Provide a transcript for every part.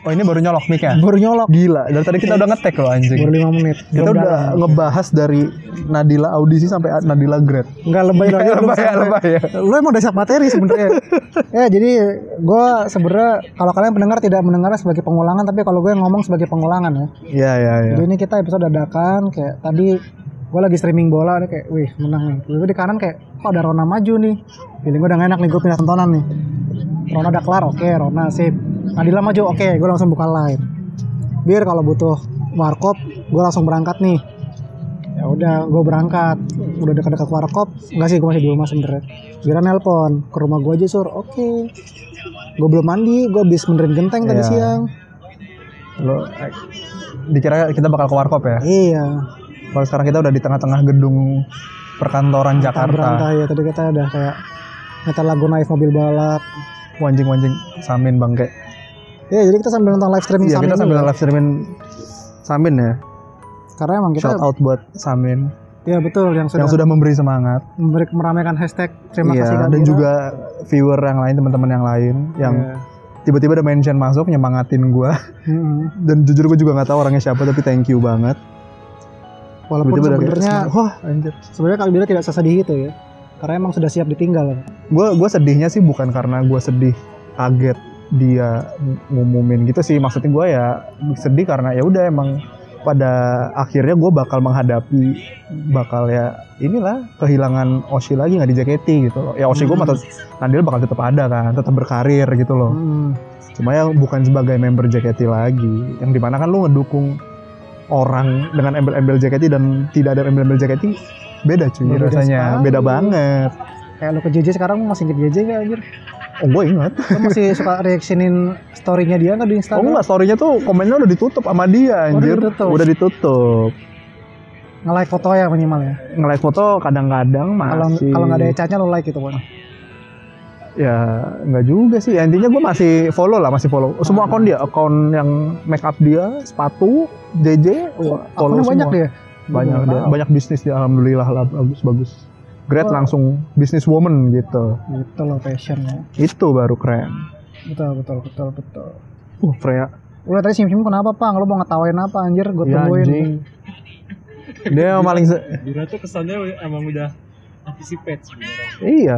Oh ini baru nyolok mic ya? Baru nyolok. Gila, dari tadi kita udah ngetek loh anjing. Baru 5 menit. Kita Belum udah dalam. ngebahas dari Nadila audisi sampai Nadila grade. Enggak lebay lagi. lu lebay ya, lebay ya. Lu emang udah siap materi sebenarnya. ya jadi gue sebenarnya kalau kalian pendengar tidak mendengarnya sebagai pengulangan tapi kalau gue ngomong sebagai pengulangan ya. Iya, iya, iya. Jadi ini kita episode dadakan kayak tadi gue lagi streaming bola nih kayak wih menang nih. Gue di kanan kayak kok ada Rona maju nih. Feeling gue udah enak nih gue pindah tontonan nih. Rona udah kelar oke Rona sip. Nadila maju oke gue langsung buka line. Biar kalau butuh warkop gue langsung berangkat nih. Ya udah gue berangkat. Udah dekat-dekat warkop. Enggak sih gue masih di rumah sebenernya. Biar nelpon ke rumah gue aja sur. Oke. Gue belum mandi. Gue habis benerin genteng tadi Iya. siang. Lo eh, dikira kita bakal ke warkop ya? Iya. Kalau sekarang kita udah di tengah-tengah gedung perkantoran Jakarta. berantai ya tadi kita udah kayak nyetel lagu naik mobil balap Wanjing-wanjing samin bangke. Ya jadi kita sambil nonton live streaming Iya, Samin kita sambil ya. live streaming samin ya. karena emang kita Shout out buat samin ya betul yang sudah, yang sudah memberi semangat. memberi meramaikan hashtag terima iya, kasih Kak dan juga viewer yang lain, teman-teman yang lain yang Iya. tiba-tiba ada mention masuk nyemangatin gua Mm-mm. dan jujur gue juga nggak tahu orangnya siapa tapi thank you banget. walaupun sebenarnya wah anjir. sebenarnya Kak Bira tidak sesedih itu ya karena emang sudah siap ditinggal gue gue sedihnya sih bukan karena gue sedih kaget dia ng- ngumumin gitu sih. Maksudnya gue ya sedih karena ya udah emang pada akhirnya gue bakal menghadapi bakal ya inilah kehilangan Oshi lagi nggak dijaketi gitu loh. Ya Oshi gue Hmm. mah tetap Nadil bakal tetap ada kan tetap berkarir gitu loh. Mm. cuma ya bukan sebagai member JKT lagi. Yang di mana kan lu ngedukung orang dengan embel-embel JKT dan tidak ada embel-embel JKT beda cuy Beda rasanya. sekali. beda banget. Kayak lu ke JJ sekarang masih ke JJ gak anjir oh gue ingat lu masih suka reactionin story-nya dia nggak di Oh Instagram enggak, story-nya tuh komennya udah ditutup sama dia Oh, anjir. udah ditutup. Udah ditutup. nge-like foto ya minimal ya Nge-like foto kadang-kadang masih kalau nggak ada chatnya lu like gitu kan Ya enggak juga sih. Ya, intinya gue masih follow lah, masih follow. Semua Ah. akun dia, akun yang make up dia, sepatu, JJ, follow Akunnya semua. banyak dia Banyak dia, banyak bisnis dia alhamdulillah lah bagus bagus. Great Oh. langsung business woman gitu. gitu loh passionnya Itu baru keren. betul betul betul betul Uh, Freya. udah tadi sim sim kenapa pak lu mau ngetawain apa anjir gue Ya, tungguin anjing. Dia yang paling se- Bira tuh kesannya emang udah anticipate sebenarnya. Iya,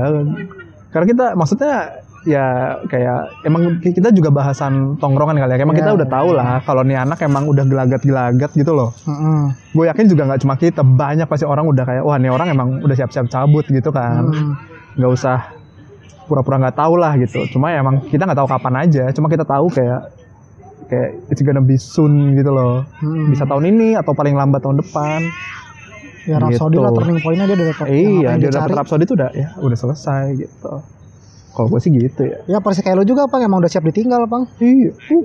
karena kita maksudnya ya kayak emang kita juga bahasan tongkrongan kali ya. Emang Iya. kita udah tahu lah kalau nih anak emang udah gelagat-gelagat gitu loh. Heeh. Gue yakin juga nggak cuma kita, banyak pasti orang udah kayak wah nih orang emang udah siap-siap cabut gitu kan. Hmm. Nggak usah pura-pura nggak tahu lah gitu. Cuma ya emang kita nggak tahu kapan aja. Cuma kita tahu kayak kayak it's gonna be soon gitu loh. Hmm. Bisa tahun ini atau paling lambat tahun depan. ya Rhapsody gitu. lah turning pointnya dia udah dapat iya, dia dapet Rhapsody itu udah ya udah selesai gitu. Kalau gue sih gitu ya. ya persis kayak lu juga bang emang udah siap ditinggal bang Iya. Uh.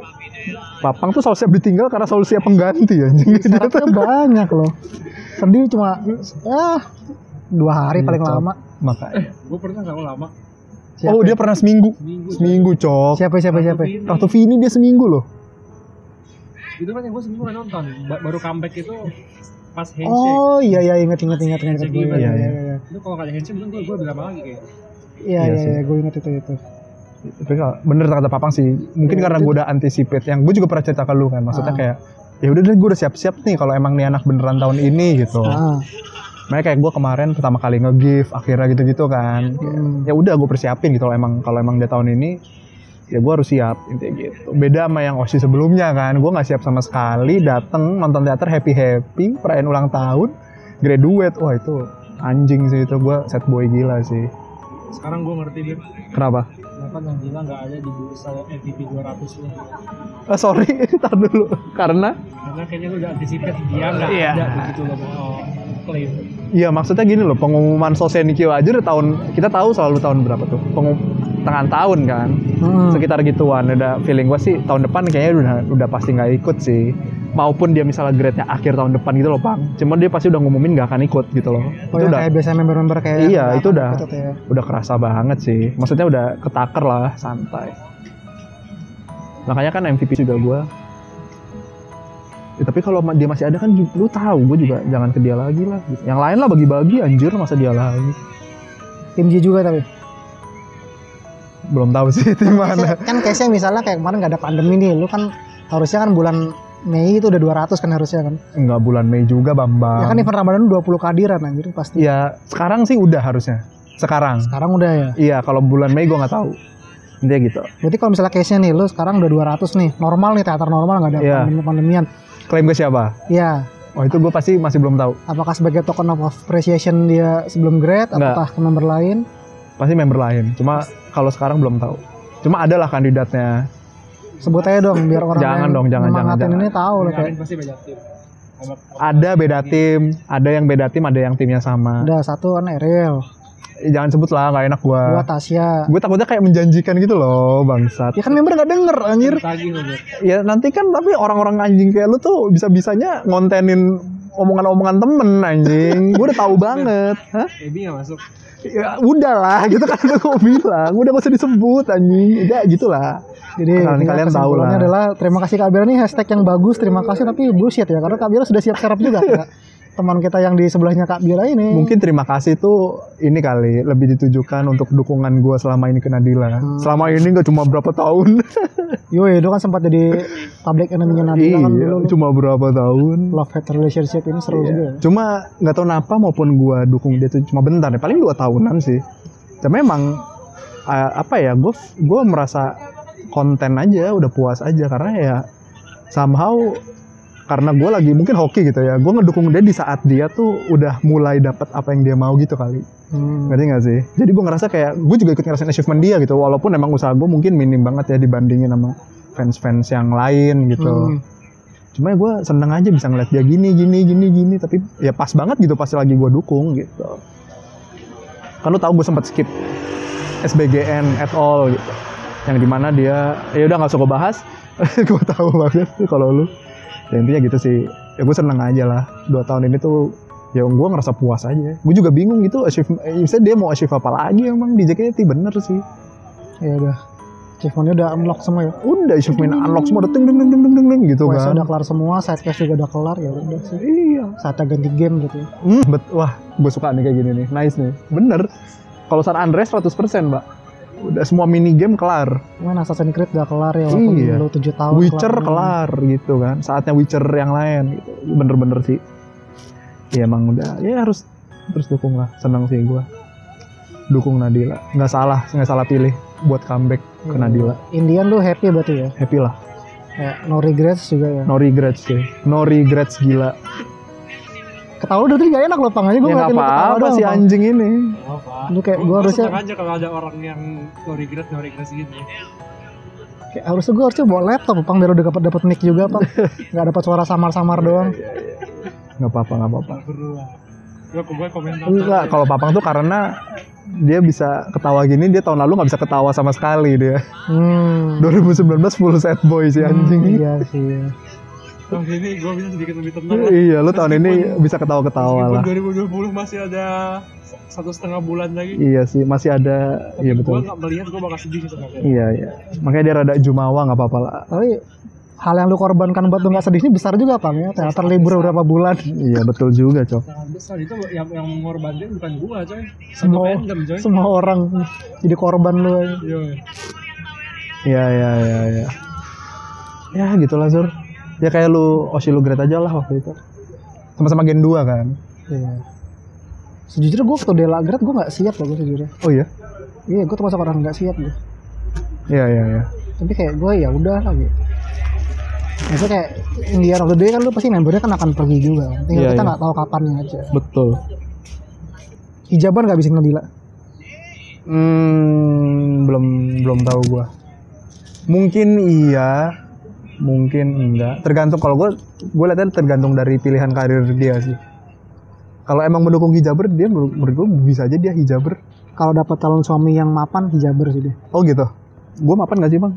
Papang tuh selalu siap ditinggal karena selalu siap pengganti ya. Dia syaratnya tuh- banyak loh sedih cuma ya dua hari Iya, paling Cok. lama Makanya. Gue pernah nggak lama Siapa? Oh dia pernah seminggu. seminggu. Seminggu cok. siapa siapa siapa Ratu Vini dia seminggu loh. Itu kan yang gue seminggu nggak nonton. Ba- baru comeback itu pas handshake. oh iya iya inget inget inget event. iya Iya, iya Itu kalau nggak ada handshake mungkin gue gue udah lama lagi kayak. Iya Iya iya iya gue inget itu itu bener kata Papang sih. Mungkin Iya, karena gue udah anticipate. Yang gue juga pernah cerita ke lu kan. Maksudnya Ah. kayak ya udah deh gue udah siap-siap nih kalau emang nih anak beneran tahun ini gitu. ah Makanya kayak gue kemarin pertama kali nge-give akhirnya gitu-gitu kan. Hmm. Ya udah gue persiapin gitu kalau emang kalau emang dia tahun ini ya gue harus siap intinya gitu. Beda sama yang Oshi sebelumnya kan. Gue nggak siap sama sekali dateng nonton teater happy happy perayaan ulang tahun graduate. Wah itu anjing sih itu gue set boy gila sih. Sekarang gue ngerti dia. Kenapa? Kenapa Nandila nggak ada di bursa MTV 200 lo? Ah, sorry, tar dulu. Karena Karena kayaknya lu udah anticipate dia nggak Iya. ada begitu lo mau klaim. Iya maksudnya gini loh pengumuman Sosenikyo aja udah tahun kita tahu selalu tahun berapa tuh pengum tengah tahun kan Hmm. sekitar gituan udah feeling gue sih tahun depan kayaknya udah udah pasti nggak ikut sih maupun dia misalnya grade-nya akhir tahun depan gitu loh bang. Cuman dia pasti udah ngumumin nggak akan ikut gitu loh. Oh, itu udah. kayak biasa member-member kayak Iya, itu udah. ikut ya. udah kerasa banget sih. Maksudnya udah ketaker lah santai. Makanya kan MVP juga gue Ya, tapi kalau dia masih ada kan lu tahu gue juga jangan ke dia lagi lah gitu. yang lain lah bagi-bagi anjir masa dia lagi? Tim J juga tapi. Belum tahu sih di mana. kan case misalnya kayak kemarin gak ada pandemi nih lu kan Harusnya kan bulan Mei itu udah 200 kan harusnya kan. Enggak bulan Mei juga Bambang. Ya kan event Ramadan 20 kehadiran anjir pasti. Ya, sekarang sih udah harusnya. Sekarang. Sekarang udah ya. Iya, kalau bulan Mei gua nggak tahu. Intinya gitu. Berarti kalau misalnya case-nya nih lu sekarang udah 200 nih. Normal nih teater normal nggak ada Iya. pandemi-pandemian. Klaim ke siapa? Iya. Oh, itu gue pasti masih belum tahu. Apakah sebagai token of appreciation dia sebelum grade Nggak. apakah ke member lain? Pasti member lain. Cuma kalau sekarang belum tahu. Cuma ada lah kandidatnya. Sebut aja dong biar orang Jangan yang dong, jangan, jangan, jangan. ini tahu lah kayak Yakin pasti beda tim. Kalau- Ada beda tim, ada yang beda tim, ada yang timnya sama. udah satu kan Ariel, Eh, Jangan sebut lah, nggak enak dua gua. Tasya. Gue takutnya kayak menjanjikan gitu loh, bangsat. Ya kan member nggak denger anjir. Ya nanti kan tapi orang-orang anjing kayak lu tuh bisa-bisanya ngontenin omongan-omongan temen anjing. gue udah tahu banget. Hah? Ebi nggak masuk. Ya udah lah, gitu kan gue bilang. Udah gak usah disebut anjing. Ya gitu lah. Jadi Kalian- ini kalian tahu lah. adalah terima kasih Kak Bira nih hashtag yang bagus terima kasih tapi bullshit ya karena Kak Bira sudah siap serap juga teman kita yang di sebelahnya Kak Bira ini. Mungkin terima kasih tuh ini kali lebih ditujukan untuk dukungan gue selama ini ke Nadila. Hmm. Selama ini gak cuma berapa tahun. Yoi, itu kan sempat jadi public enemy-nya Nadila kan iya, dulu. cuma berapa tahun. Love hate relationship ini seru Iya. juga. ya. Cuma nggak tahu kenapa maupun gua dukung dia tuh cuma bentar ya, paling dua tahunan sih. Dan memang eh, apa ya, gue gue merasa konten aja, udah puas aja karena ya somehow karena gue lagi mungkin hoki gitu ya, gue ngedukung dia di saat dia tuh udah mulai dapat apa yang dia mau gitu kali, Hmm. ngerti gak sih? Jadi gue ngerasa kayak gue juga ikut ngerasain achievement dia gitu, walaupun emang usaha gue mungkin minim banget ya dibandingin sama fans-fans yang lain gitu. Hmm. Cuma gue seneng aja bisa ngeliat dia gini, gini, gini, gini. Tapi ya pas banget gitu pas lagi gue dukung gitu. Kan lu tau gue sempat skip SBGN at all gitu. Yang di mana dia, ya udah nggak usah gue bahas. gue tahu banget kalau lu. Ya intinya gitu sih. Ya gue seneng aja lah. Dua tahun ini tuh ya gue ngerasa puas aja. Gue juga bingung gitu. Achieve, eh, misalnya dia mau achieve apa lagi emang di JKT bener sih. Ya udah. Achievementnya udah unlock semua ya. Udah achievement unlock semua udah ting ting ting ting ting gitu Quest kan. udah kelar semua, side quest juga udah kelar ya udah sih. Iya. Saatnya ganti game gitu ya. Hmm, bet wah, gue suka nih kayak gini nih. Nice nih. Bener. Kalau San Andreas 100%, Mbak. Udah semua mini game kelar. Cuman Assassin's Creed udah kelar ya walaupun Iya. lu 7 tahun Witcher kelar gitu kan. Saatnya Witcher yang lain gitu. Bener-bener sih. Ya emang udah ya harus terus dukung lah. Senang sih gue. Dukung Nadila. Nggak salah, nggak salah pilih buat comeback ke Hmm. Nadila. Indian lu happy berarti ya. Happy lah. Kayak no regrets juga ya. No regrets sih. No regrets gila. Ketawa udah tadi gak enak loh panganya gue ya nggak apa-apa si anjing ini. Apa? Lu kayak gua harusnya seneng aja kalau ada orang yang no regret no regret gitu. kayak harusnya gue harusnya bawa laptop pang biar udah dapat dapat mic juga pang. Gak dapat suara samar-samar doang. Nggak apa-apa, nggak apa-apa. Gue gue komentar. Enggak, kalau Papang tuh karena dia bisa ketawa gini, dia tahun lalu nggak bisa ketawa sama sekali dia. Hmm. 2019 full set boy si anjing. Hmm, iya sih. Tahun ini gue bisa sedikit lebih tenang. lah. iya, lu tahun ini bisa ketawa-ketawa lah. Meskipun 2020 masih ada satu setengah bulan lagi. Iya sih, masih ada. Iya Gue betul. nggak melihat gue bakal sedih sebenarnya. Iya, iya. Makanya dia rada jumawa nggak apa-apa lah. Tapi hal yang lu korbankan buat lu gak sedih ini besar juga pang ya. Teater libur beberapa bulan. Iya, betul juga, Cok. Sangat besar itu yang yang mengorbankan bukan gua coy. Semua- Satu fandom coy. Semua orang jadi korban lu. Iya. Iya, iya, iya, iya. Ya, gitulah, Zur. Ya kayak lu Oshi lu great aja lah waktu itu. Sama-sama Gen 2 kan. Iya. Sejujurnya gue waktu Dela Grad gue gak siap loh gue sejujurnya. Oh iya. Iya gue termasuk orang gak siap gue. Iya, iya, iya. Tapi kayak gue ya udah lah gitu. Maksudnya kayak in the end of the day kan lu pasti membernya kan akan pergi juga. kan. Tinggal Iya, kita iya. nggak tahu kapannya aja. Betul. Hijaban gak bisa ngedila. Hmm, belum belum tahu gua. Mungkin iya, mungkin enggak. Tergantung kalau gua gua lihatnya tergantung dari pilihan karir dia sih. Kalau emang mendukung hijaber, dia menurut, gua bisa aja dia hijaber. Kalau dapat calon suami yang mapan hijaber sih dia. Oh gitu. Gua mapan gak sih bang?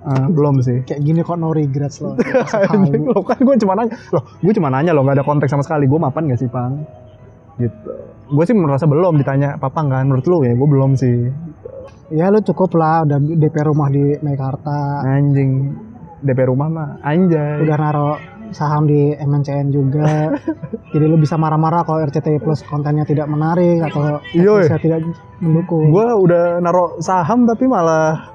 Ah, belum sih. Kayak gini kok no regrets loh. Loh kan gue cuma nanya, loh gue cuma nanya loh nggak ada konteks sama sekali. Gue mapan gak sih pang? Gitu. Gue sih merasa belum ditanya papang kan. Menurut lu ya gue belum sih. Ya lu cukup lah udah DP rumah di Mekarta. Anjing. DP rumah mah anjay. Udah naro saham di MNCN juga. Jadi lu bisa marah-marah kalau RCTI Plus kontennya tidak menarik atau Iya, bisa tidak mendukung. gue udah naruh saham tapi malah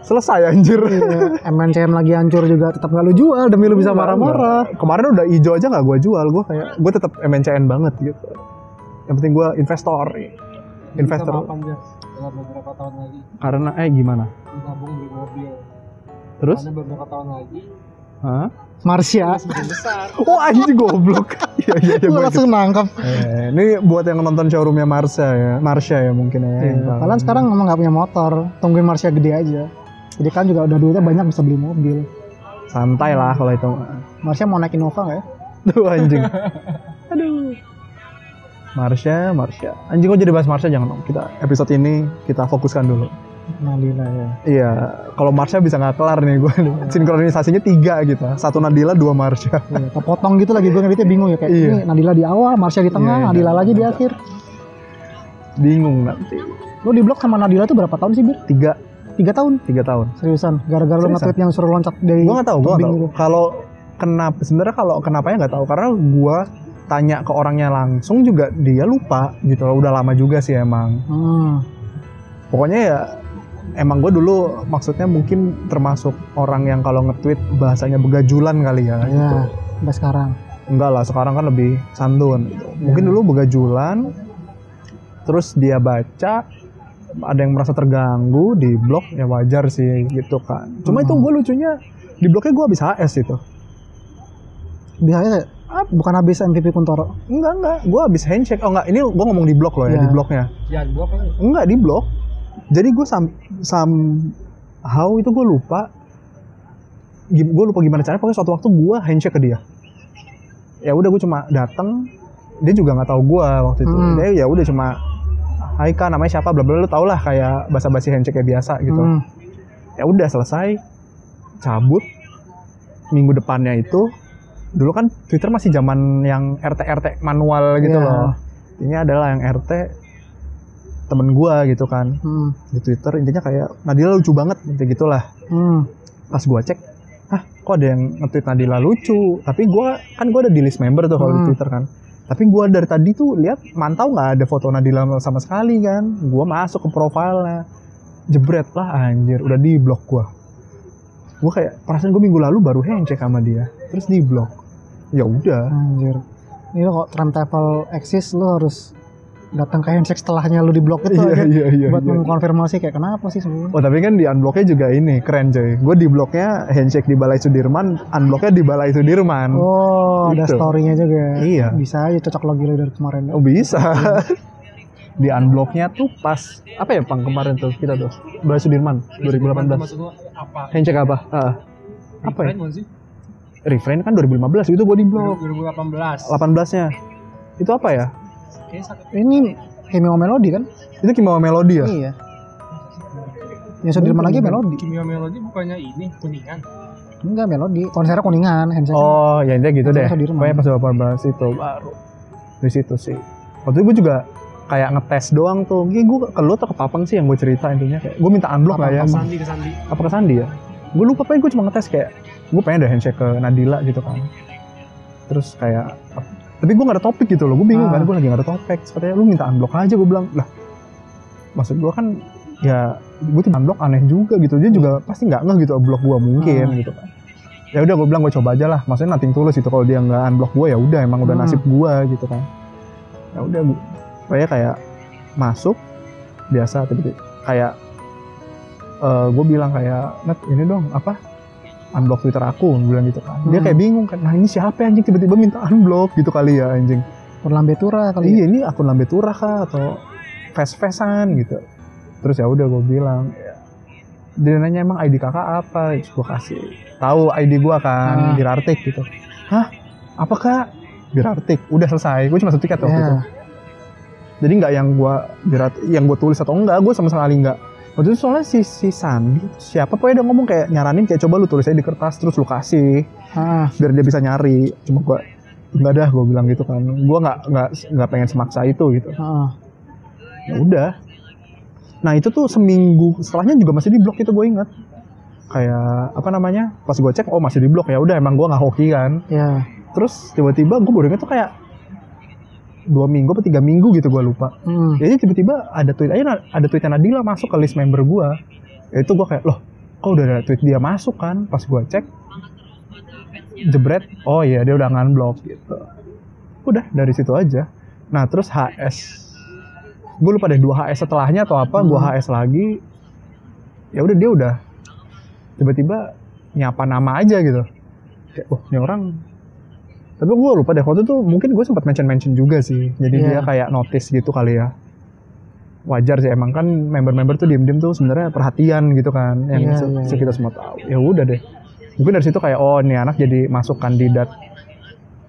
selesai anjir Iya, MNCM lagi hancur juga tetap nggak lu jual demi lu bisa marah-marah. kemarin udah hijau aja nggak gue jual gue kayak gue tetap MNCN banget gitu yang penting gue investor investor dalam beberapa tahun lagi karena eh gimana lu nabung beli mobil terus karena beberapa tahun lagi Hah? Marsha. semakin besar oh anjing goblok iya iya iya gua langsung nangkap. Eh, ini buat yang nonton showroomnya Marsha ya Marsha ya mungkin ya yang tahu. Kalian sekarang emang nggak punya motor, tungguin Marsha gede aja. Jadi kan juga udah duitnya banyak bisa beli mobil. santai lah kalau itu Marsha mau naik Innova nggak ya? tuh anjing aduh Marsha Marsha anjing kok jadi bahas Marsha jangan dong kita episode ini kita fokuskan dulu Nadila ya. Iya, kalau Marsha bisa nggak kelar nih gue. Sinkronisasinya tiga gitu. Satu Nadila, dua Marsha. Iya, kepotong gitu lagi gue ngeditnya bingung ya kayak Iya. ini Nadila di awal, Marsha di tengah, Iya, iya. Nadila lagi di akhir. Bingung nanti. Lu di blok sama Nadila tuh berapa tahun sih, Bir? Tiga, Tiga tahun? tiga tahun. Seriusan? Gara-gara Seriusan? nge-tweet yang suruh loncat dari Gue nggak tahu, gue nggak tahu. Kalau kenapa sebenarnya kalau kenapanya nggak tahu karena gue tanya ke orangnya langsung juga dia lupa gitu loh. Udah lama juga sih emang. Hmm. Pokoknya ya emang gue dulu maksudnya mungkin termasuk orang yang kalau nge-tweet bahasanya begajulan kali ya. Iya, gitu. sampai sekarang. Enggak lah, sekarang kan lebih santun. gitu. Mungkin Ya. dulu begajulan, terus dia baca, ada yang merasa terganggu di blog ya wajar sih gitu kan. Cuma itu Hmm. gue lucunya di blognya gue habis HS itu. Biasanya ah, bukan habis MVP Kuntoro. Enggak enggak, gue habis handshake. Oh enggak, ini gue ngomong di blog loh ya Ya. di blognya. jangan gua apa nih Enggak di blog. Jadi gue sam somehow itu gue lupa. Gue lupa gimana caranya. Pokoknya suatu waktu gue handshake ke dia. Ya udah gue cuma datang. Dia juga nggak tahu gue waktu itu. Hmm. Dia ya udah cuma Hai kak namanya siapa bla bla lu tau lah kayak basa-basi handshake kayak biasa gitu. Hmm. Ya udah selesai cabut minggu depannya itu dulu kan Twitter masih zaman yang RT RT manual gitu Iya. loh. Ini adalah yang RT temen gua gitu kan Hmm. di Twitter intinya kayak Nadila lucu banget gitu gitulah Hmm. pas gua cek hah kok ada yang nge-tweet Nadila lucu tapi gua kan gua ada di list member tuh kalau di Hmm. Twitter kan tapi gua dari tadi tuh lihat mantau nggak ada foto Nadila sama sekali kan gua masuk ke profilnya jebret lah anjir udah di blok gua gua kayak perasaan gua minggu lalu baru handshake sama dia terus di blok ya udah Anjir. Ini lo kok travel eksis lo harus datang ke handshake setelahnya lu di blok itu iya aja iya iya buat iya. mengkonfirmasi kayak kenapa sih sebenarnya. Oh tapi kan di unblocknya juga ini keren coy. Gue di bloknya handshake di Balai Sudirman, unblocknya di Balai Sudirman. Oh, ada Gitu. story-nya juga. Iya. Bisa aja cocok logi lo dari kemarin. Oh bisa. di unblocknya tuh pas apa ya pang kemarin tuh kita tuh Balai Sudirman 2018. maksud lu apa Handshake apa? Ah, apa ya? Refrain kan 2015 itu di blok. 2018 18 nya itu apa ya? Ini Kimia Melody kan? Itu Kimau Melody ya? Iya. Yang Sudirman lagi Melody. Kimia Melody bukannya ini kuningan Enggak Melody. Konsernya Kuningan, handshake. Oh ya intinya gitu deh. Pokoknya pas 2018 itu baru di situ sih. Waktu itu gue juga kayak ngetes doang tuh. Kayak gue ke lu atau ke Papang sih yang gue cerita intinya kayak gue minta unblock nggak ya? ke Sandi ke Sandi Apa ke Sandi ya? Gue lupa pokoknya gue cuma ngetes kayak gue pengen ada handshake ke Nadila gitu kan. Terus kayak tapi gue gak ada topik gitu loh. Gue bingung Ah. kan gue lagi gak ada topik. Katanya lu minta unblock aja gue bilang lah. Maksud gue kan ya gue tuh unblock aneh juga gitu. Dia juga pasti nggak ngeh gitu unblock gue mungkin Ah. gitu kan. Ya udah gue bilang gue coba aja lah. Maksudnya nothing tulus itu kalau dia nggak unblock gue ya udah emang udah Hmm. nasib gue gitu kan. Ya udah gue kayak kayak masuk biasa tiba-tiba kayak gue bilang kayak net ini dong apa unblock Twitter aku bilang gitu kan dia Hmm. kayak bingung kan nah ini siapa anjing tiba-tiba minta unblock gitu kali ya anjing Lambe Tura kali. ya. iya ini akun lambe turah kah atau face-facean gitu terus ya udah gue bilang dia nanya emang ID kakak apa terus gue kasih tahu ID gue kan Ah. Birartik gitu hah apa kak Birartik udah selesai gue cuma satu tiket waktu Iya. itu jadi nggak yang gue birat yang gue tulis atau enggak gue sama sekali nggak waktu itu soalnya si si Sandi siapa pokoknya dia ngomong kayak nyaranin kayak coba lu tulis aja di kertas terus lu kasih. Ah, biar dia bisa nyari. Cuma gue nggak dah gue bilang gitu kan. Gue nggak nggak nggak pengen semaksa itu gitu. Ah. ya udah. Nah itu tuh seminggu setelahnya juga masih di blok itu gue inget kayak apa namanya pas gue cek oh masih di blok ya udah emang gue nggak hoki kan. Ya. terus tiba-tiba gue baru inget tuh kayak dua minggu atau tiga minggu gitu gue lupa. Hmm. jadi tiba-tiba ada tweet aja ada tweetnya Nadila masuk ke list member gue itu gue kayak loh kok udah ada tweet dia masuk kan? Pas gue cek jebret oh iya dia udah nganblok gitu. Udah dari situ aja. Nah terus HS gue lupa deh dua HS setelahnya atau apa gue Hmm. HS lagi ya udah dia udah tiba-tiba nyapa nama aja gitu. Kayak oh ini orang tapi gue lupa deh waktu itu mungkin gue sempat mention mention juga sih. Jadi Iya. dia kayak notice gitu kali ya. Wajar sih emang kan member-member tuh diem-diem tuh sebenarnya perhatian gitu kan. Yang Iya, se- iya, se- kita semua tahu. Ya udah deh. Mungkin dari situ kayak oh nih anak jadi masuk kandidat.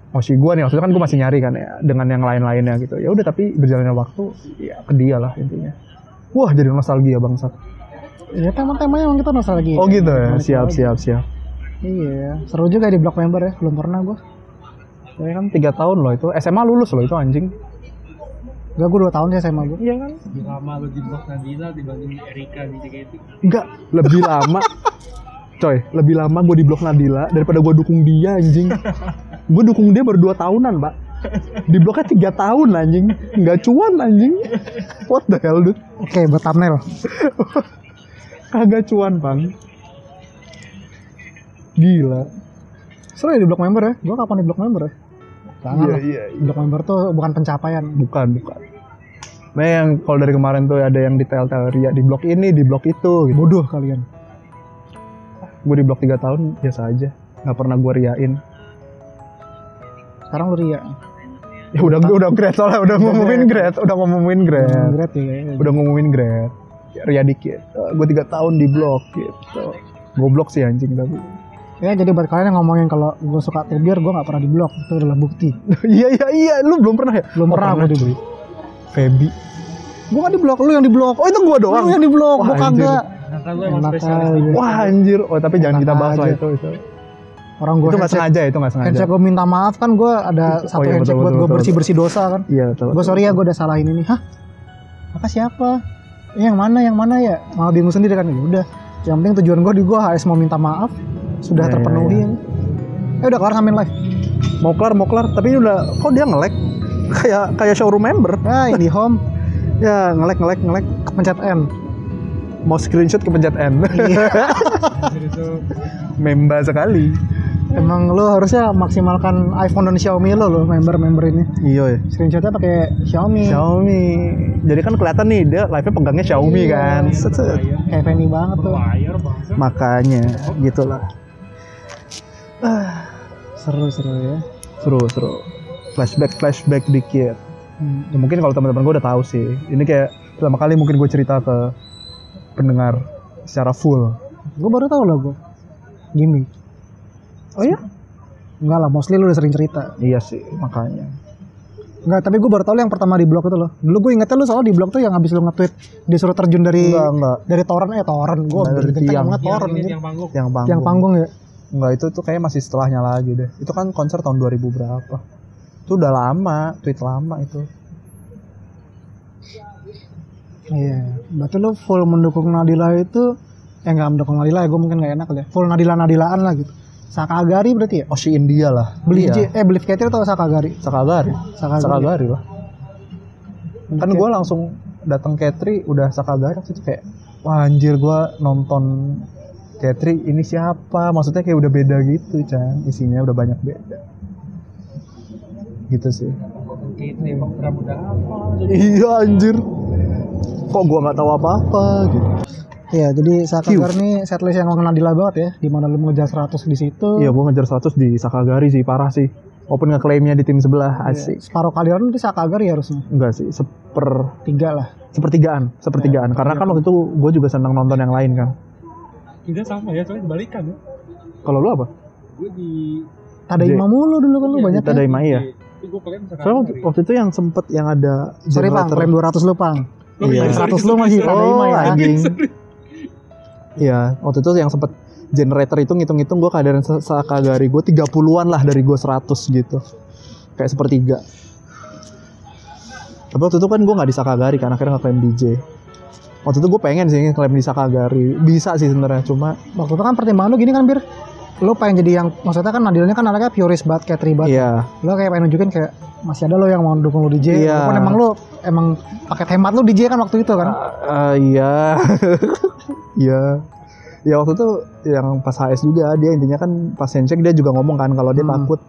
Moshi gue nih maksudnya kan gue masih nyari kan ya dengan yang lain-lainnya gitu. Ya udah tapi berjalannya waktu ya ke dia lah intinya. Wah jadi nostalgia bangsat. Ya tema-temanya emang kita nostalgia. oh gitu ya? Balik siap siap siap. Iya, seru juga di blog member ya. Belum pernah gue. Ya kan tiga tahun loh itu. SMA lulus loh itu anjing. Gak gue 2 tahun sih sama gue. iya kan? Lebih lama lu di blok Nadila dibanding Erika di JKT. enggak lebih lama. Coy lebih lama gue di blok Nadila daripada gue dukung dia anjing. Gue dukung dia baru dua tahunan pak. Di bloknya tiga tahun anjing. Nggak cuan anjing. What the hell dude? Oke, buat thumbnail. kagak cuan bang. Gila. Seru ya di blog member ya. Gue kapan di blog member ya? Jangan lah. iya Di blog member tuh bukan pencapaian. bukan bukan nah yang kalau dari kemarin tuh ada yang detail-detail Ria di blok ini di blok itu gitu. Bodoh kalian. gue di blok tiga tahun biasa aja nggak pernah gue riain Sekarang lu ria. ya udah udah grade soalnya udah ngumumin grade udah ngumumin grade Great ya. udah ngumumin grade Ria dikit gue tiga tahun di blok gitu goblok sih anjing tapi Ya jadi buat kalian yang ngomongin kalau gue suka Tubir, gue gak pernah di blog. Itu adalah bukti. iya iya iya lu belum pernah ya Belum Oh, pernah gue di cuy. Feby Gue gak di blog, lu yang di blog. oh itu gue doang Lu yang di blog, Wah, gue kagak. Kan wah anjir oh tapi jangan kita bahas lah aja. itu itu Orang gue itu nggak sengaja itu nggak sengaja Handshake gue minta maaf kan gue ada satu iya, handshake betul, buat gue bersih bersih dosa kan. iya betul Gue sorry ya gue udah salahin ini. Hah? Maka siapa? Eh, yang mana yang mana ya? Malah bingung sendiri kan. Ya udah. Yang penting tujuan gue di gue HS mau minta maaf sudah Iya, terpenuhi. iya, Eh udah kelar ngamen live. mau kelar mau kelar tapi ini udah kok dia ngelek kayak kayak showroom member Nah ini home ya ngelek ngelek ngelek pencet N. mau screenshot kepencet N Iya. Memba sekali Emang lo harusnya maksimalkan iPhone dan Xiaomi lo lo member-member ini. iya ya Screenshotnya pakai Xiaomi. Xiaomi jadi kan kelihatan nih dia live nya pegangnya Xiaomi Iya. kan Set, set. Kayak Fanny banget tuh. layar bangsa. Gitulah Seru-seru ya. seru seru flashback flashback dikit Hmm. ya mungkin kalau teman-teman gue udah tahu sih ini kayak pertama kali mungkin gue cerita ke pendengar secara full Gue baru tahu lah gue. Gimik. oh ya Enggak lah, mostly lu udah sering cerita. iya sih makanya Enggak, tapi gue baru tahu lu yang pertama di blog itu loh. Dulu gue ingetnya lu soal di blog tuh yang habis lu nge-tweet disuruh terjun dari enggak enggak dari torrent eh torrent. Gue Dari banget Yang yang panggung. yang panggung Yang panggung ya. Enggak itu tuh kayak masih setelahnya lagi deh itu kan konser tahun 2000 berapa itu udah lama tweet lama itu Iya. Berarti lu full mendukung Nadila itu eh enggak mendukung Nadila ya, gue mungkin gak enak ya. Full Nadila-Nadilaan lah gitu. Sakagari berarti ya? Oshi India lah Beli iya. eh beli Katir atau Sakagari? Sakagari Sakagari. Sakagari lah kan gue langsung datang Katri udah Sakagari itu kayak wah anjir gue nonton Katri ini siapa? Maksudnya kayak udah beda gitu Chan. Isinya udah banyak beda. Gitu sih. Gitu emang budak apa? iya anjir. Kok gue nggak tahu apa-apa gitu. Iya, jadi Sakagari ini setlist yang Nadila banget ya, di mana lu ngejar 100 di situ. iya gue ngejar 100 di Sakagari sih parah sih. Walaupun ngeklaimnya di tim sebelah asik. Separuh kalian itu Sakagari harusnya. enggak sih seper Tiga lah. sepertigaan sepertigaan. Karena kan waktu itu gue juga senang nonton yang lain kan Kita sama ya, soalnya kebalikan ya. kalau lu apa Gue di Tadaima mulu dulu kan lu Iya, banyak kita ya. dari Maya Tapi gue kalian sekarang Soalnya waktu, waktu itu yang sempet yang ada Sorry Pang, generator- klaim 200 lu Pang. Iya. 100 lu masih Tadaima Oh, ya. anjing. Iya, waktu itu yang sempet generator itu ngitung-ngitung gue keadaan Sakagari gue 30-an lah dari gue 100 gitu. Kayak sepertiga. Tapi waktu itu kan gue nggak di Sakagari kan akhirnya ngeklaim DJ. Waktu itu gue pengen sih ngeklaim di Sakagari. Bisa sih sebenarnya cuma Waktu itu kan pertimbangan lu gini kan Bir. Lu pengen jadi yang maksudnya kan Nadilanya kan anaknya purist banget kayak tribat. iya Lu kayak pengen nunjukin kayak masih ada lo yang mau dukung lu DJ. Iya. Walaupun emang lu emang paket hemat lu DJ kan waktu itu kan. Ah, iya. Iya. ya waktu itu yang pas HS juga dia intinya kan pas handshake dia juga ngomong kan kalau dia Hmm. takut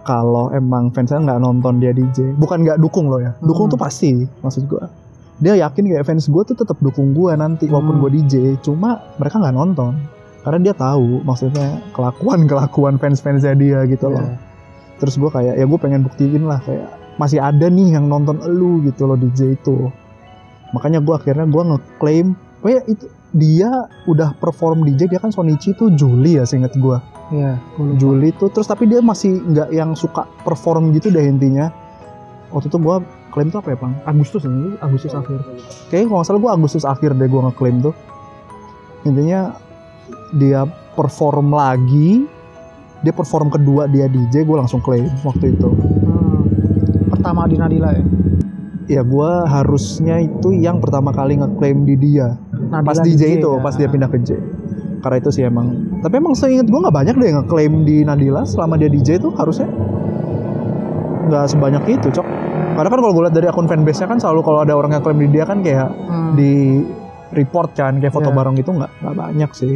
kalau emang fansnya nggak nonton dia DJ bukan nggak dukung loh ya dukung Hmm. tuh pasti maksud gua dia yakin kayak fans gue tuh tetap dukung gua nanti walaupun Hmm. gue DJ cuma mereka nggak nonton karena dia tahu maksudnya kelakuan kelakuan fans fansnya dia gitu loh Iya. terus gue kayak ya gue pengen buktiin lah kayak masih ada nih yang nonton elu gitu loh DJ itu makanya gue akhirnya gue ngeklaim oh ya itu dia udah perform DJ dia kan Sonichi tuh Juli ya seinget gue lupa. Juli tuh terus tapi dia masih nggak yang suka perform gitu deh intinya waktu itu gue klaim tuh apa ya bang? Agustus ini Agustus akhir. Kayaknya kalau nggak salah gue Agustus akhir deh gue ngeklaim tuh. Intinya dia perform lagi dia perform kedua dia DJ gue langsung klaim waktu itu. Hmm. Pertama di Nadila ya. ya gue harusnya itu yang pertama kali ngeklaim di dia. Nadila pas DJ, itu ya. pas dia pindah ke J. Karena itu sih emang. Tapi emang seinget gue nggak banyak deh yang ngeklaim di Nadila selama dia DJ itu harusnya. Nggak sebanyak itu cok karena kan kalau gue lihat dari akun fanbase nya kan selalu kalau ada orang yang klaim di dia kan kayak Hmm. di report kan kayak foto Iya. bareng itu nggak nggak banyak sih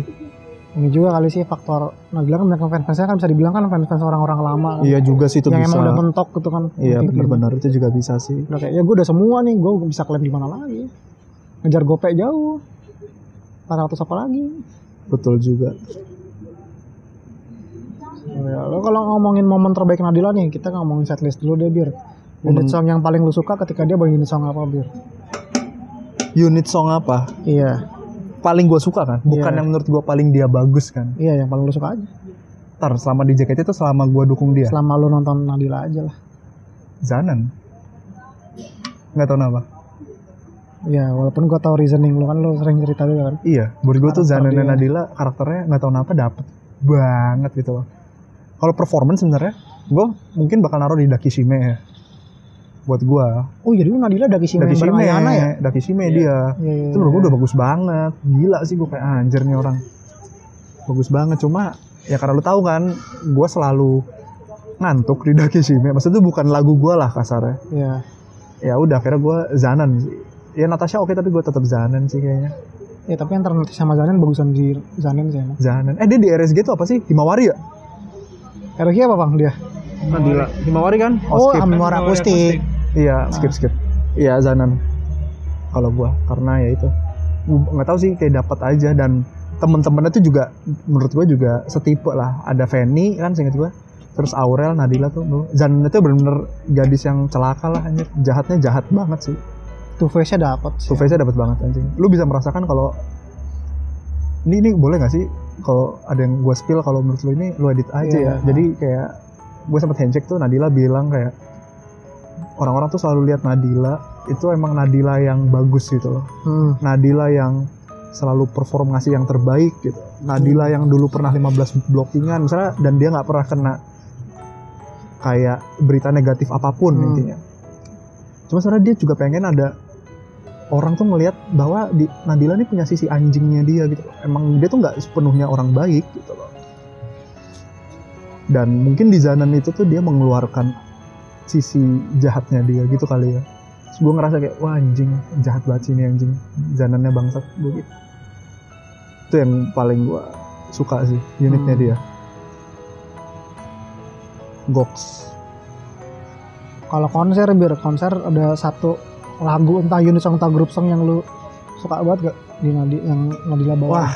Ini juga kali sih faktor Nadila kan banyak fans-fansnya kan bisa dibilang kan fans-fans orang-orang lama kan. iya juga sih itu yang bisa emang udah mentok gitu kan. iya benar-benar itu juga bisa sih Udah kayak ya gue udah semua nih, gue bisa klaim di mana lagi. Ngejar gopek jauh. 400 apa lagi? betul juga Ya, lo kalau ngomongin momen terbaik Nadila nih, kita ngomongin setlist dulu deh, Bir. Unit Momen- song yang paling lu suka ketika dia bawa unit song apa, Bir? unit song apa Iya, paling gue suka kan bukan Iya. yang menurut gue paling dia bagus kan iya yang paling lu suka aja. ntar selama di JKT itu selama gue dukung dia Selama lu nonton Nadila aja lah. Zanan nggak tahu kenapa Iya, walaupun gua tahu reasoning lu kan lu sering cerita juga kan. iya buat gue tuh Zanan dan. Nadila karakternya nggak tahu kenapa dapet banget gitu loh kalau performance sebenarnya gue mungkin bakal naruh di Dakishime ya buat gue Oh iya dulu Nadila ada Kishime Dakishime bareng Ayana ya? Dakishime dia. Iya, iya, itu menurut gue udah bagus banget. Gila sih gue kayak anjir nih orang. Bagus banget cuma ya karena lu tahu kan gue selalu ngantuk di Dakishime maksudnya itu bukan lagu gue lah kasarnya. Iya. ya udah akhirnya gue Zanan sih. Ya Natasha oke tapi gue tetap Zanan sih kayaknya. Ya tapi antara Nanti sama Zanen bagusan di Zanen sih emang. Zanan. Eh dia di RSG tuh apa sih? Himawari ya? RG apa bang? Dia? Nadila. Himawari kan? Oh, skip. Amora Akustik. Iya skip skip iya Zanan kalau gue karena ya itu Gua nggak tahu sih kayak dapat aja dan temen-temennya tuh juga menurut gue juga setipe lah ada Fanny kan seinget gue terus Aurel Nadila tuh. Zanan itu bener-bener gadis yang celaka lah anjir jahatnya jahat banget sih Two face-nya dapat. Two face-nya dapat banget anjing. Lu bisa merasakan kalau ini ini boleh gak sih kalau ada yang gue spill kalau menurut lu ini lu edit aja Iya. ya. Jadi kayak gue sempat handshake tuh Nadila bilang kayak orang-orang tuh selalu lihat Nadila itu emang Nadila yang bagus gitu loh. Hmm. Nadila yang selalu perform ngasih yang terbaik gitu. Nadila yang dulu pernah 15 blockingan misalnya dan dia nggak pernah kena kayak berita negatif apa pun Hmm. intinya. Cuma sebenarnya dia juga pengen ada orang tuh ngelihat bahwa di Nadila ini punya sisi anjingnya dia gitu. Emang dia tuh nggak sepenuhnya orang baik gitu loh. Dan mungkin di Zanan itu tuh dia mengeluarkan sisi jahatnya dia gitu kali ya. Terus gue ngerasa kayak wah anjing jahat banget sih ini anjing Zanannya bangsat gue gitu. Itu yang paling gue suka sih unitnya Hmm. dia. Gox. Kalau konser biar konser ada satu lagu entah unit song entah grup song yang lu suka banget gak di Nadi yang Nadila bawa? Wah,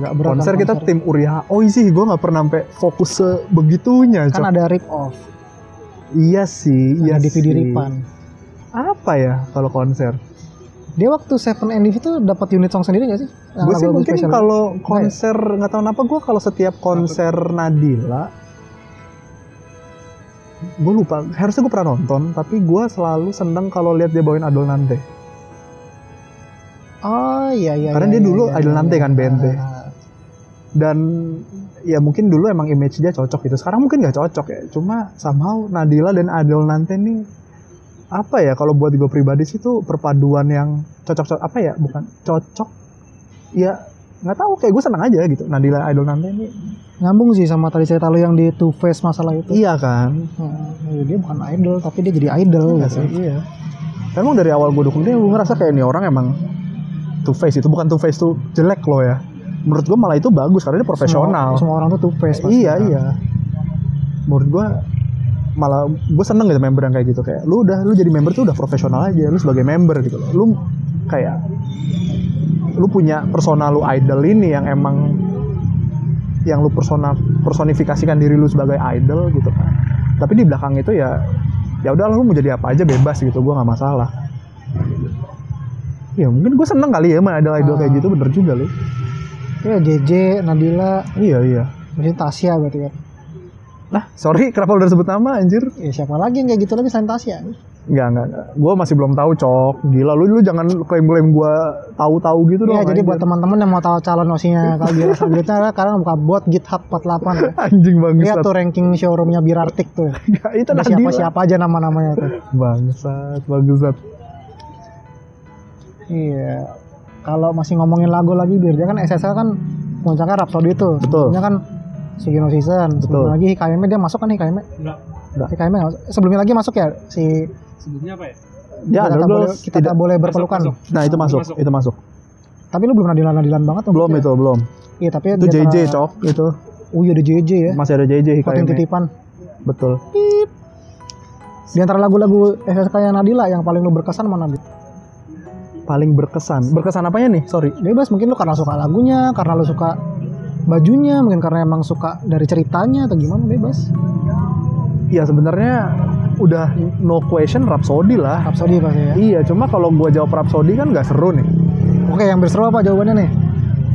agak berat konser kan kita tim Uriah. Oh sih gue nggak pernah sampai fokus sebegitunya. kan Cok. ada rip off, Iya sih, iya ada DVD sih. ripan. Apa ya kalau konser? Dia waktu Seven and itu dapat unit song sendiri gak sih? Gue sih mungkin kalau konser nggak tahu kenapa gue kalau setiap konser Nadila gue lupa harusnya gue pernah nonton tapi gue selalu seneng kalau lihat dia bawain Adol Nante Oh iya iya. Karena iya, dia iya, dulu iya, Idol iya, Nante iya. kan, BNT. Ah, dan ya mungkin dulu emang image dia cocok gitu sekarang mungkin nggak cocok ya cuma somehow Nadila dan Adol Nante nih apa ya kalau buat gue pribadi sih tuh perpaduan yang cocok cocok apa ya bukan cocok ya nggak tahu kayak gue seneng aja gitu Nadila Idol Nante ini Nyambung sih sama tadi cerita lu yang di Two Face masalah itu. iya kan Hmm, ya dia bukan idol tapi dia jadi idol Iya gitu. sih, iya. Emang dari awal gue dukung dia, gue ngerasa kayak ini orang emang two face itu bukan two face tuh jelek loh ya. Menurut gue malah itu bagus karena dia profesional. semua, semua orang tuh two face pasti. iya iya. Menurut gue malah gue seneng gitu member yang kayak gitu. Kayak lu udah lu jadi member tuh udah profesional aja lu sebagai member gitu loh. Lu kayak lu punya personal lu idol ini yang emang yang lu persona personifikasikan diri lu sebagai idol gitu kan. Tapi di belakang itu ya ya udah lu mau jadi apa aja bebas gitu gue nggak masalah. Ya mungkin gue seneng kali ya sama idol idol kayak Ah. gitu bener juga lu ya JJ Nabila iya iya berarti Tasya berarti kan nah sorry kenapa udah sebut nama anjir ya siapa lagi yang kayak gitu lagi selain Tasya Enggak, enggak. Gue masih belum tahu, Cok. Gila, lu, lu jangan klaim-klaim gue tahu-tahu gitu dong. Iya, jadi anjir. buat teman-teman yang mau tahu calon osinya kalau biar selanjutnya kalian buka bot GitHub 48 ya. Anjing bangsat. Lihat tuh ranking showroomnya Birartik tuh. Enggak, itu Ada siapa-siapa aja nama-namanya tuh. Bangsat, bangsat. Iya. Kalau masih ngomongin lagu lagi biar dia kan SSL kan puncaknya Rhapsody tuh. Betul. Sebelumnya kan Sugino Season. Betul. lagi Hikayeme dia masuk kan Hikayeme. Enggak. Hikayeme nggak masuk. sebelumnya lagi masuk ya si Sebelumnya apa ya? Ya, kita, boleh, kita tidak- boleh berpelukan. masuk. Nah, itu masuk, Masuk. itu masuk. Tapi lu belum nadilan-nadilan banget tuh. Belum berarti itu, belum. ya? Iya, tapi Itu JJ, antara- Cok. Itu Oh iya ada JJ ya. masih ada JJ hikayatnya. titipan. Betul. Di antara lagu-lagu SSK yang Nadila yang paling lu berkesan mana? Dit? Paling berkesan. Berkesan apanya nih? Sorry. Bebas mungkin lu karena suka lagunya, karena lu suka bajunya, mungkin karena emang suka dari ceritanya atau gimana bebas. Ya sebenarnya udah no question Rhapsody lah. Rhapsody pasti ya. Iya, cuma kalau gua jawab Rhapsody kan nggak seru nih. Oke, yang berseru apa jawabannya nih?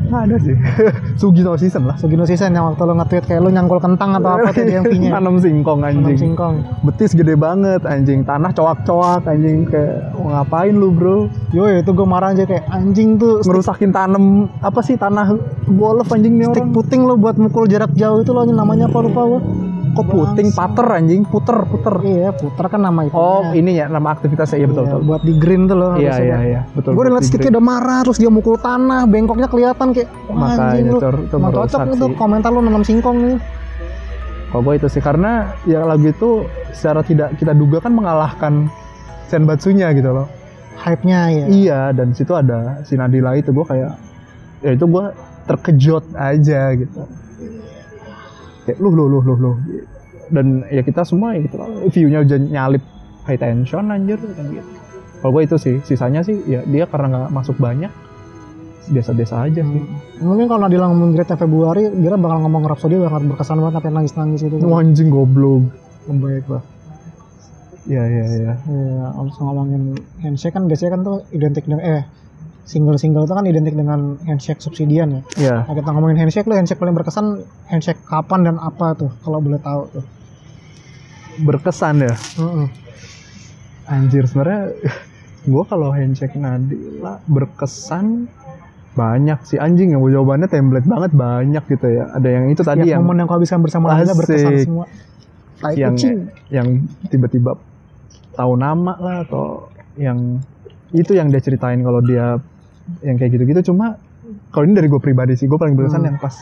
Ada sih. Sugino season lah. Sugino Season yang waktu lu nge-tweet kayak lu nyangkul kentang atau apa tuh di MV-nya. Tanam singkong Tanam anjing. singkong. betis gede banget anjing tanah coak-coak anjing kayak mau ngapain lu bro Yo itu gue marah aja kayak anjing tuh ngerusakin tanem apa sih tanah golf anjing nih stick orang puting lo buat mukul jarak jauh itu lo namanya apa lupa gue. Kok puting? Pater anjing. Puter puter. Iya, puter kan nama itu. oh ini ya nama aktivitasnya. Iya betul betul. buat di green tuh loh. iya iya iya. Betul Gue Di sticknya udah marah terus dia mukul tanah, bengkoknya kelihatan kayak Makanya, itu merusak cocok itu komentar lu nanam singkong nih. kalau gue itu sih karena ya lagu itu secara tidak kita duga kan mengalahkan Senbatsunya gitu loh. Hype-nya ya. iya dan situ ada si Nadila itu gue kayak ya itu gue terkejut aja gitu kayak luh luh luh luh luh dan ya kita semua ya gitu lah view-nya udah nyalip high tension anjir kan gitu. Kalau gue itu sih sisanya sih ya dia karena nggak masuk banyak biasa-biasa aja sih. Mungkin kalau Nadila ngomong Great Februari, dia bakal ngomong Rhapsody bakal berkesan banget sampai nangis-nangis itu. Wah, anjing goblok. Baik lah. ya ya ya. Iya, kalau ngomongin handshake kan biasanya kan tuh identik dengan eh single-single itu kan identik dengan handshake subsidian ya. ya Nah, kita ngomongin handshake, lu handshake paling berkesan handshake kapan dan apa tuh kalau boleh tahu tuh. berkesan ya Heeh. anjir sebenarnya gue kalau handshake Nadila berkesan banyak sih anjing yang jawabannya template banget banyak gitu ya ada yang itu tadi Tiap yang momen yang kau habiskan bersama Nadila berkesan semua. Tai yang kucing. yang tiba-tiba tahu nama lah atau yang itu yang dia ceritain kalau dia yang kayak gitu-gitu cuma kalau ini dari gue pribadi sih gue paling berkesan Hmm. yang pas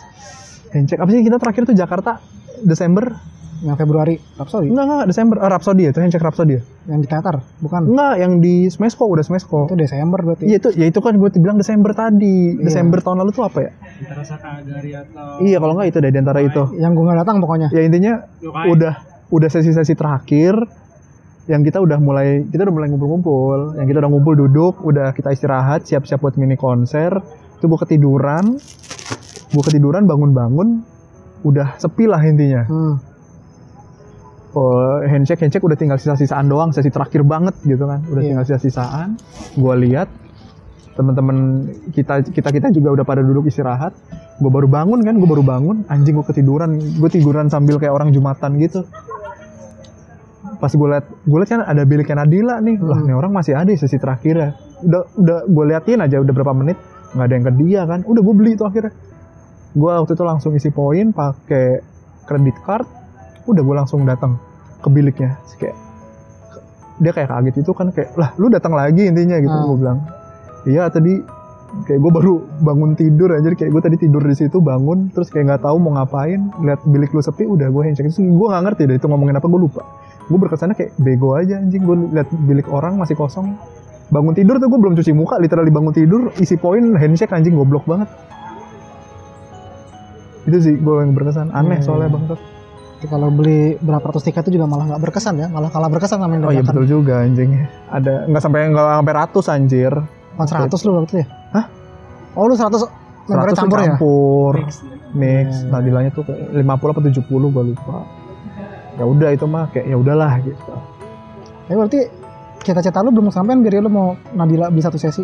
handshake apa sih kita terakhir tuh Jakarta Desember Yang Februari, Rhapsody. enggak enggak Desember oh, Rhapsody ya itu handshake Rhapsody ya Yang di teater, bukan? enggak yang di Smesco udah Smesco Itu Desember berarti. iya itu ya itu kan gue bilang Desember tadi Iya. Desember tahun lalu tuh apa ya Antara Sakagari atau iya kalau enggak itu dari antara itu Yang gue nggak datang pokoknya. ya intinya Yokai. udah udah sesi-sesi terakhir yang kita udah mulai kita udah mulai ngumpul-ngumpul. Yang kita udah ngumpul duduk udah kita istirahat siap-siap buat mini konser. Itu gue ketiduran. Gue ketiduran bangun-bangun udah sepi lah intinya. Hmm. oh, handshake handshake udah tinggal sisa-sisaan doang sesi terakhir banget gitu kan. Udah Iya. tinggal sisa-sisaan. Gue lihat teman-teman kita kita kita juga udah pada duduk istirahat. Gue baru bangun kan gue baru bangun. Anjing gue ketiduran. Gue tiduran sambil kayak orang jumatan gitu pas gue liat gue liat kan ada biliknya Nadila nih. Lah Hmm. nih orang masih ada di sesi terakhir ya udah udah gue liatin aja udah berapa menit nggak ada yang ke dia kan. Udah gue beli itu akhirnya. Gue waktu itu langsung isi poin pakai kredit card udah gue langsung datang ke biliknya. Terus kayak dia kayak kaget itu kan kayak lah lu datang lagi intinya gitu Hmm. gue bilang. Iya tadi kayak gue baru bangun tidur aja kayak gue tadi tidur di situ bangun terus kayak nggak tahu mau ngapain. Lihat bilik lu sepi udah gue handshake. Itu gue nggak ngerti deh itu ngomongin apa gue lupa gue berkesannya kayak bego aja anjing. Gue lihat bilik orang masih kosong. Bangun tidur tuh gue belum cuci muka. Literally bangun tidur isi poin handshake anjing goblok banget. Itu sih gue yang berkesan. Aneh Hmm. soalnya bang Jadi kalau beli berapa ratus tiket itu juga malah nggak berkesan ya. Malah kalah berkesan sama yang oh iya betul juga anjing. Ada nggak sampai nggak sampai ratus anjir. Bukan 100 lu waktu itu ya? Hah? oh lu 100 membernya 100 campur ya? Campur. Mix. mix. Iya. Nadilanya tuh kayak 50 apa 70 gue lupa ya udah itu mah kayak ya udahlah gitu. Ya berarti cita-cita lu belum sampean biar lu mau Nadila beli satu sesi.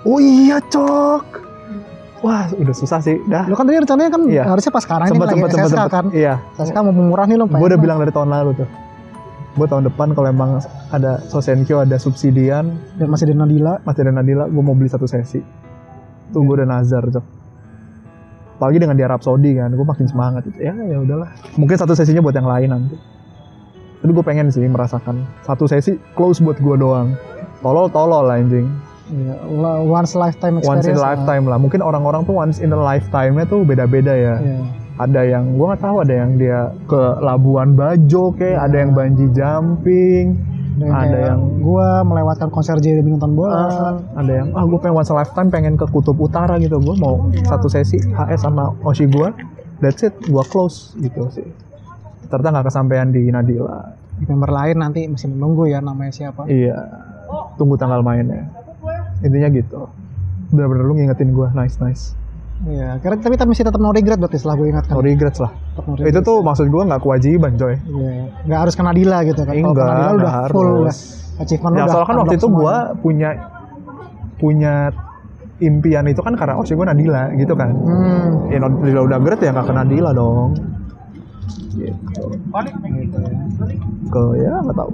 oh iya cok. Wah udah susah sih dah. Lu kan tadi rencananya kan Iya. harusnya pas sekarang ini sempet lagi sempet sempet SSK sempet kan. iya. SSK mau murah nih lu gue udah bilang dari tahun lalu tuh. Gue tahun depan kalau emang ada Sosenkyo ada subsidian dan masih ada Nadila. masih ada Nadila gue mau beli satu sesi. Tuh gue udah nazar cok apalagi dengan di Arab Saudi kan gue makin semangat gitu. ya ya udahlah mungkin satu sesinya buat yang lain nanti tapi gue pengen sih merasakan satu sesi close buat gue doang tolol tolol lah, anjing la- once lifetime experience. once in a lah. lifetime lah mungkin orang-orang tuh once in a lifetime nya tuh beda-beda ya Iya. ada yang gue nggak tahu ada yang dia ke Labuan Bajo kayak Iya. ada yang bungee jumping Ada yang, Ada yang- gua melewatkan konser J demi nonton bola. Ah, ada yang ah gue pengen once a lifetime pengen ke kutub utara gitu. Gue mau satu sesi HS sama Oshi gue that's it gue close gitu sih. Ternyata nggak kesampaian di Nadila. Di member lain nanti masih menunggu ya namanya siapa. iya. Tunggu tanggal mainnya. Intinya gitu. Bener-bener lu ngingetin gue nice nice Iya, karena tapi tapi masih tetap no regret berarti setelah gue ingatkan. no regrets lah Tetap no itu regrets. tuh maksud gue nggak kewajiban coy Iya, nggak harus ke Nadila gitu kan. Enggak Nadila nggak udah full udah harus achievement ya udah soalnya kan waktu itu gue punya punya impian itu kan karena Oshi gue Nadila gitu kan Hmm. ya Nadila udah great ya nggak ke Nadila dong gitu Gitu ya. ke ya nggak tahu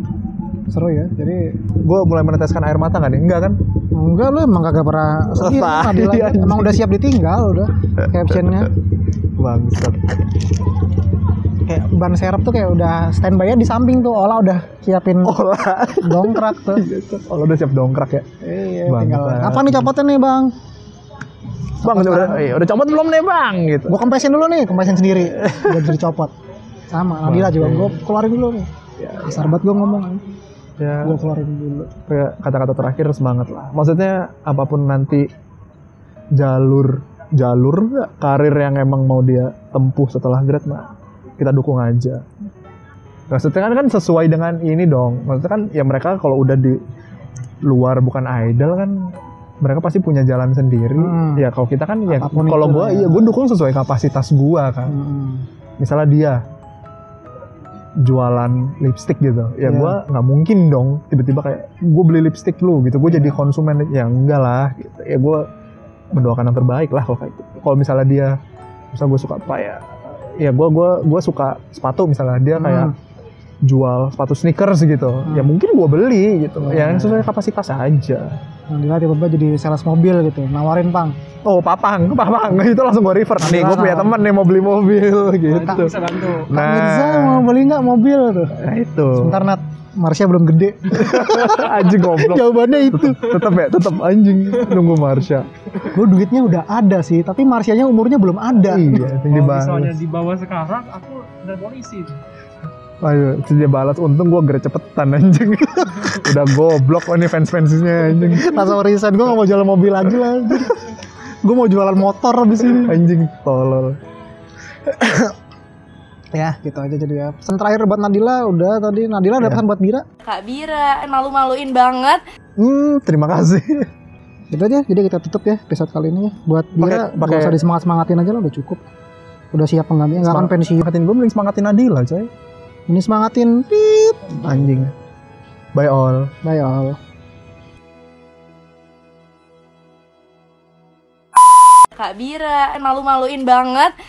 Seru ya. Jadi gue mulai meneteskan air mata nggak nih enggak kan enggak lu emang kagak pernah sedih anjing. emang udah siap ditinggal udah captionnya. Bangsat. Kayak ban serep tuh kayak udah standby di samping tuh olah udah siapin olah dongkrak tuh. Oh udah siap dongkrak ya? Iya tinggal. Apa nih copotnya nih bang? Bang udah iya, udah copot belum nih bang? Gitu. Gua kempesin dulu nih kempesin sendiri. Bisa dicopot sama Nadila juga gua keluarin dulu nih. Ya, besar banget gua ngomong ya. Gua keluarin dulu. Kayak kata-kata terakhir semangat lah. Maksudnya apa pun nanti jalur jalur karir yang emang mau dia tempuh setelah grad mah kita dukung aja. Maksudnya kan kan sesuai dengan ini dong. Maksudnya kan ya mereka kalau udah di luar bukan idol kan mereka pasti punya jalan sendiri. Hmm. ya kalau kita kan ya kalau lah. ya. gua dukung sesuai kapasitas gua kan. Hmm. misalnya dia jualan lipstick gitu. Ya Iya. gua nggak mungkin dong tiba-tiba kayak gue beli lipstick lu gitu. Gue jadi konsumen. Ya enggak lah gitu. Ya gue mendoakan yang terbaik lah kalau kayak gitu. Kalau misalnya dia misalnya gue suka apa ya ya gue gua gua suka sepatu misalnya. Dia kayak Hmm. jual sepatu sneakers gitu. Ya mungkin gue beli gitu. Iya. ya yang sesuai kapasitas aja Nadila tiba-tiba jadi sales mobil gitu nawarin pang. Oh papang papang. Itu langsung gue refer nih gue punya teman nih mau beli mobil. Gitu. Bisa bantu. Mirza mau beli nggak mobil? tuh nah itu. Sebentar Nat. Marsha belum gede. Anjing goblok. Jawabannya itu. Tetap ya tetap anjing nunggu Marsha. Gue duitnya udah ada sih tapi Marsianya umurnya belum ada. Iya kalau misalnya di bawah sekarang aku udah polisi ayo dia balas untung gua gerak cepetan anjing. Udah goblok oh ini fans fansnya anjing. Langsung resign gue gak mau jualan mobil lagi lah gue mau jualan motor abis ini. Anjing tolol. Ya gitu aja jadi ya. Pesan terakhir buat Nadila udah tadi. Nadila ada Ya. pesan buat Bira? Kak Bira, malu-maluin banget. hmm terima kasih. Gitu aja jadi kita tutup ya episode kali ini ya. Buat Bira Pakai- pakai- gak usah disemangat semangatin aja lah udah cukup. Udah siap penggantinya nggak akan pensiun. Semangatin gue mending semangatin Nadila coy ini semangatin pip anjing. Bye all. Bye all. Kak Bira, malu-maluin banget.